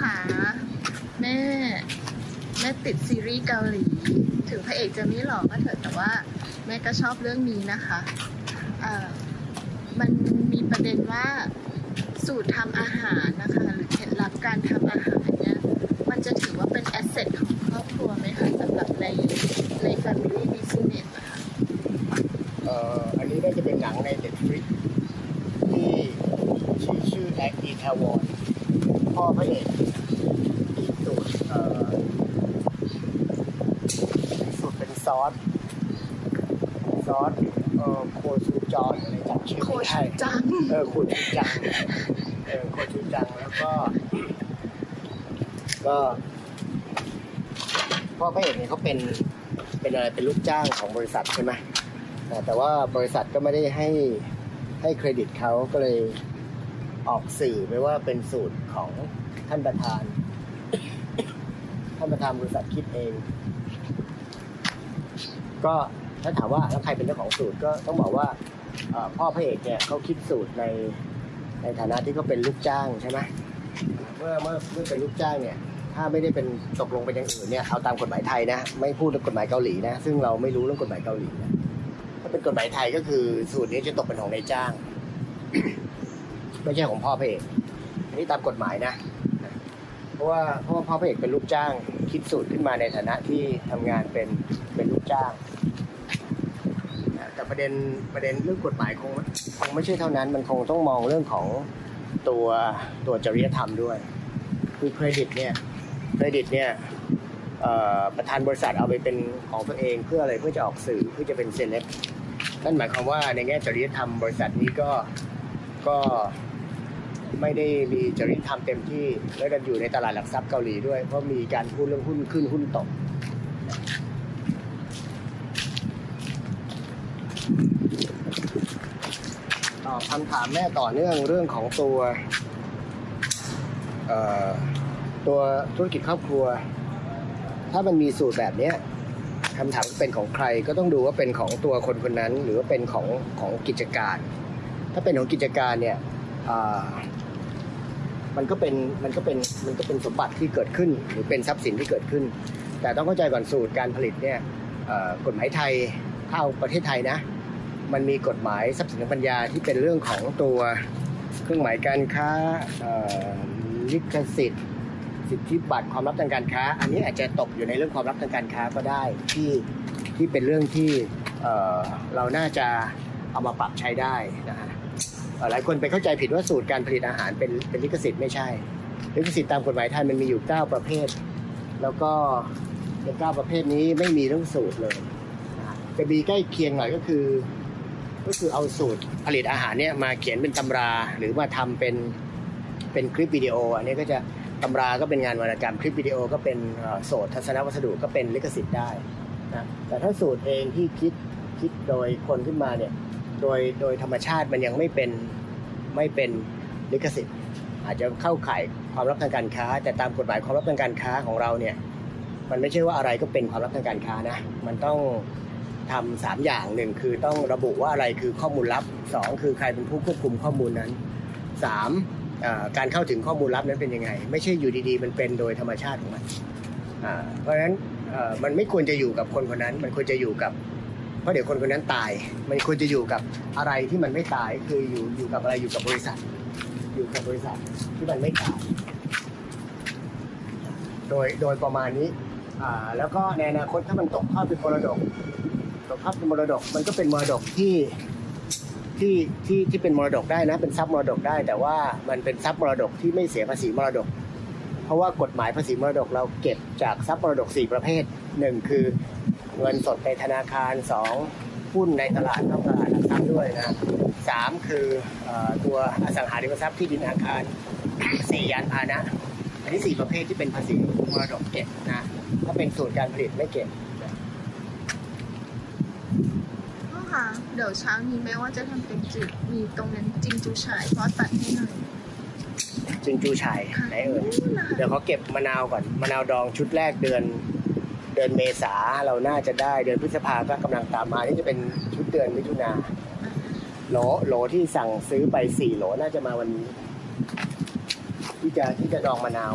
ค่ะแม่แม่ติดซีรีส์เกาหลี ถึงพระเอกจะไม่หล่อก็เถอะแต่ว่า แม่ก็ชอบเรื่องนี้นะคะเอ่อมันมีประเด็นว่าสูตรทำอาหารนะคะ หรือเคล็ดลับการทำอาหารเนี่ยมันจะถือว่าเป็นแอสเซทของครอบครัวไหมคะสำหรับในใน family business นะคะเอ่ออันนี้น่าจะเป็นหนังในเด็ดฟริกที่ชื่อชื่อแอคอีทาวอน พ่อพระเอกอีกสูตรเอ่อสูตรเป็นซอสซอสเอ่อโคชูจอนอะไรจำชื่อโคไม่ชได้จัง เออโคชูจังเออโคชูจังแล้วก็ ก็พ่อพระเอกเนี่ยเขาเป็นเป็นอะไรเป็นลูกจ้างของบริษัทใช่ไหมแต่แต่ว่าบริษัทก็ไม่ได้ให้ให้เครดิตเขาก็เลย ออกสื่อไปว่าเป็นสูตรของท่านประธาน ท่านประธานบริษัทคิดเอง ก็ถ้าถามว่าแล้วใครเป็นเจ้าของสูตรก็ต้องบอกว่าพ่อพระเอกเนี่ยเขาคิดสูตรในในฐานะที่เขาเป็นลูกจ้างใช่ไหมเมื่อเมื่อเมื่อเป็นลูกจ้างเนี่ย ถ้าไม่ได้เป็นตกลงเป็นอย่างอื่นเนี่ยเอาตามกฎหมายไทยนะ ไม่พูดเรื่องกฎหมายเกาหลีนะ ซึ่งเราไม่รู้เรื่องกฎหมายเกาหลีนะถ้าเป็นกฎหมายไทยก็คือสูตรนี้จะตกเป็นของนายจ้าง ไม่ใช่ของพ่อพระเอกอันนี้ตามกฎหมายนะ เพราะว่าเพราะว่าพ่อพระเอกเป็นลูกจ้าง คิดสูตรขึ้นมาในฐานะที่ทำงานเป็นเป็นลูกจ้าง แต่ประเด็นประเด็นเรื่องกฎหมายคงคงไม่ใช่เท่านั้น มันคงต้องมองเรื่องของตัวตัวจริยธรรมด้วย คือเครดิตเนี่ยเครดิตเนี่ยประธานบริษัทเอาไปเป็นของตัวเองเพื่ออะไรเพื่อจะออกสื่อเพื่อจะเป็นเซเลบนั่นหมายความว่าในแง่จริยธรรมบริษัทนี้ก็ก็ ไม่ได้มีจริยธรรมเต็มที่และกันอยู่ในตลาดหลักทรัพย์เกาหลีด้วย เพราะมีการพูดเรื่องหุ้นขึ้นหุ้นตกตอบคำถามแม่ต่อเนื่องเรื่องของตัวตัวธุรกิจครอบครัว ถ้ามันมีสูตรแบบเนี้ยคำถามเป็นของใครก็ต้องดูว่าเป็นของตัวคนคนนั้น หรือว่าเป็นของของกิจการ ถ้าเป็นของกิจการเนี่ย มันก็เป็นมันก็เป็นมันก็เป็นสมบัติที่เกิดขึ้น หรือเป็นทรัพย์สินที่เกิดขึ้น แต่ต้องเข้าใจก่อนสูตรการผลิตเนี่ยกฎหมายไทยเข้าประเทศไทยนะ มันมีกฎหมายทรัพย์สินทางปัญญาที่เป็นเรื่องของตัวเครื่องหมายการค้าลิขสิทธิ์ สิทธิบัตรความลับทางการค้า อันนี้อาจจะตกอยู่ในเรื่องความลับทางการค้าก็ได้ที่ที่เป็นเรื่องที่เเราน่าจะเอามาปรับใช้ได้นะฮะ หลายคนไปเข้าใจผิดว่าสูตรการผลิตอาหารเป็นเป็นลิขสิทธิ์ไม่ใช่ ลิขสิทธิ์ตามกฎหมายไทยมันมีอยู่ 9 ประเภท แล้วก็ใน9ประเภทนี้ไม่มีเรื่องสูตรเลย จะมีใกล้เคียงหน่อยก็คือ ก็คือเอาสูตรผลิตอาหารเนี่ยมาเขียนเป็นตำราหรือมาทำเป็นเป็นคลิปวิดีโอ อันนี้ก็จะตำราก็เป็นงานวรรณกรรมคลิปวิดีโอก็เป็นโสตทัศนวัสดุก็เป็นลิขสิทธิ์ได้นะแต่ถ้าสูตรเองที่คิดคิดโดยคนขึ้นมาเนี่ย โดยโดยธรรมชาติมันยังไม่เป็นไม่เป็นลิขสิทธิ์ อาจจะเข้าข่ายความลับทางการค้า แต่ตามกฎหมายความลับทางการค้าของเราเนี่ยมันไม่ใช่ว่าอะไรก็เป็นความลับทางการค้านะมันต้องทำสามอย่างหนึ่งคือต้องระบุว่าอะไรคือข้อมูลลับสองคือใครเป็นผู้ควบคุมข้อมูลนั้นสามการเข้าถึงข้อมูลลับนั้นเป็นยังไง ไม่ใช่อยู่ดีๆ มันเป็นโดยธรรมชาติของมันเพราะฉะนั้นมันไม่ควรจะอยู่กับคนคนนั้น มันควรจะอยู่กับ เพราะเดี๋ยวคนคนนั้นตาย มันควรจะอยู่กับอะไรที่มันไม่ตายคืออยู่อยู่กับอะไรอยู่กับบริษัท อยู่กับบริษัทที่มันไม่ตาย โดยโดยประมาณนี้อ่าแล้วก็ในอนาคตถ้ามันตกทอดเป็นมรดกตกทอดเป็นมรดก มันก็เป็นมรดกที่ที่ที่ที่เป็นมรดกได้นะ เป็นทรัพย์มรดกได้ แต่ว่ามันเป็นทรัพย์มรดกที่ไม่เสียภาษีมรดก เพราะว่ากฎหมายภาษีมรดกเราเก็บจากทรัพย์มรดก 4 ประเภทหนึ่งคือ เงินสดในธนาคารสองหุ้นในตลาดนอกตลาดหลักทรัพย์ด้วยนะสามคือเอ่อตัวอสังหาริมทรัพย์ที่ดินอาคารสี่ยานพาหนะ อันนี้สี่ประเภทที่เป็นภาษีมรดกเก็บนะถ้าเป็นสูตรการผลิตไม่เก็บพ่อคะเดี๋ยวเช้านี้แม่ว่าจะทำเป็นจืดมีตรงนั้นจิงจูฉายพ่อตัดให้หน่อยจึงจูชัยไหนเอ่ยเดี๋ยวเขาเก็บมะนาวก่อนมะนาวดองชุดแรกเดือน เดือนเมษาเราน่าจะได้เดือนพฤษภาก็กำลังตามมาที่จะเป็นชุดเดือนมิถุนาโหลโหลที่สั่งซื้อไปสี่โหลน่าจะมาวันนี้ที่จะที่จะดองมะนาว